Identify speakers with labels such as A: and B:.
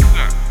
A: Well done.